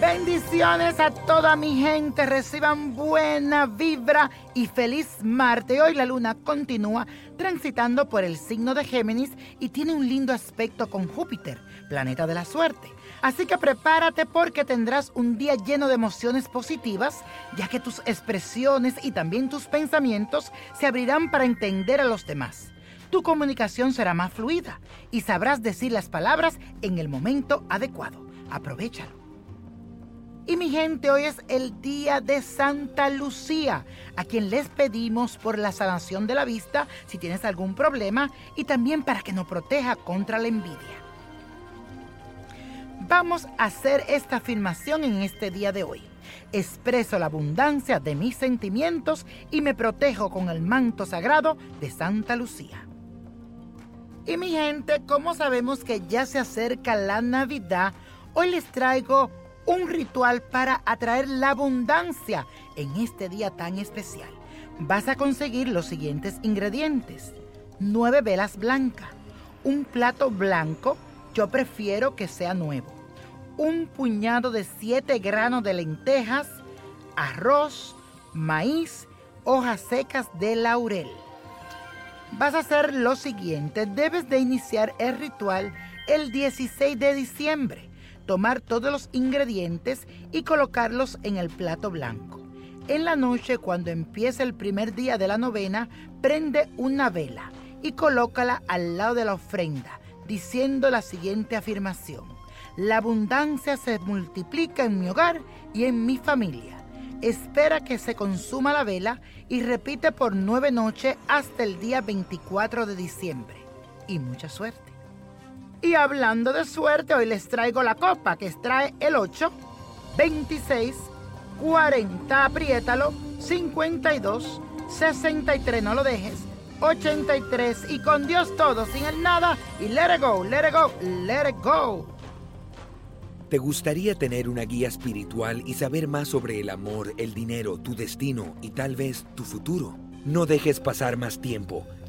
Bendiciones a toda mi gente, reciban buena vibra y feliz Marte. Hoy la luna continúa transitando por el signo de Géminis y tiene un lindo aspecto con Júpiter, planeta de la suerte. Así que prepárate porque tendrás un día lleno de emociones positivas, ya que tus expresiones y también tus pensamientos se abrirán para entender a los demás. Tu comunicación será más fluida y sabrás decir las palabras en el momento adecuado. Aprovechalo. Y mi gente, hoy es el día de Santa Lucía, a quien les pedimos por la sanación de la vista si tienes algún problema y también para que nos proteja contra la envidia. Vamos a hacer esta afirmación en este día de hoy. Expreso la abundancia de mis sentimientos y me protejo con el manto sagrado de Santa Lucía. Y mi gente, como sabemos que ya se acerca la Navidad, hoy les traigo un ritual para atraer la abundancia en este día tan especial. Vas a conseguir los siguientes ingredientes. Nueve velas blancas, un plato blanco, yo prefiero que sea nuevo, un puñado de siete granos de lentejas, arroz, maíz, hojas secas de laurel. Vas a hacer lo siguiente, debes de iniciar el ritual el 16 de diciembre tomar todos los ingredientes y colocarlos en el plato blanco. En la noche, cuando empiece el primer día de la novena, prende una vela y colócala al lado de la ofrenda, diciendo la siguiente afirmación. La abundancia se multiplica en mi hogar y en mi familia. Espera que se consuma la vela y repite por nueve noches hasta el día 24 de diciembre. Y mucha suerte. Y hablando de suerte, hoy les traigo la copa que extrae el 8, 26, 40, apriétalo, 52, 63, no lo dejes, 83 y con Dios todo, sin el nada y let it go, let it go, let it go. ¿Te gustaría tener una guía espiritual y saber más sobre el amor, el dinero, tu destino y tal vez tu futuro? No dejes pasar más tiempo.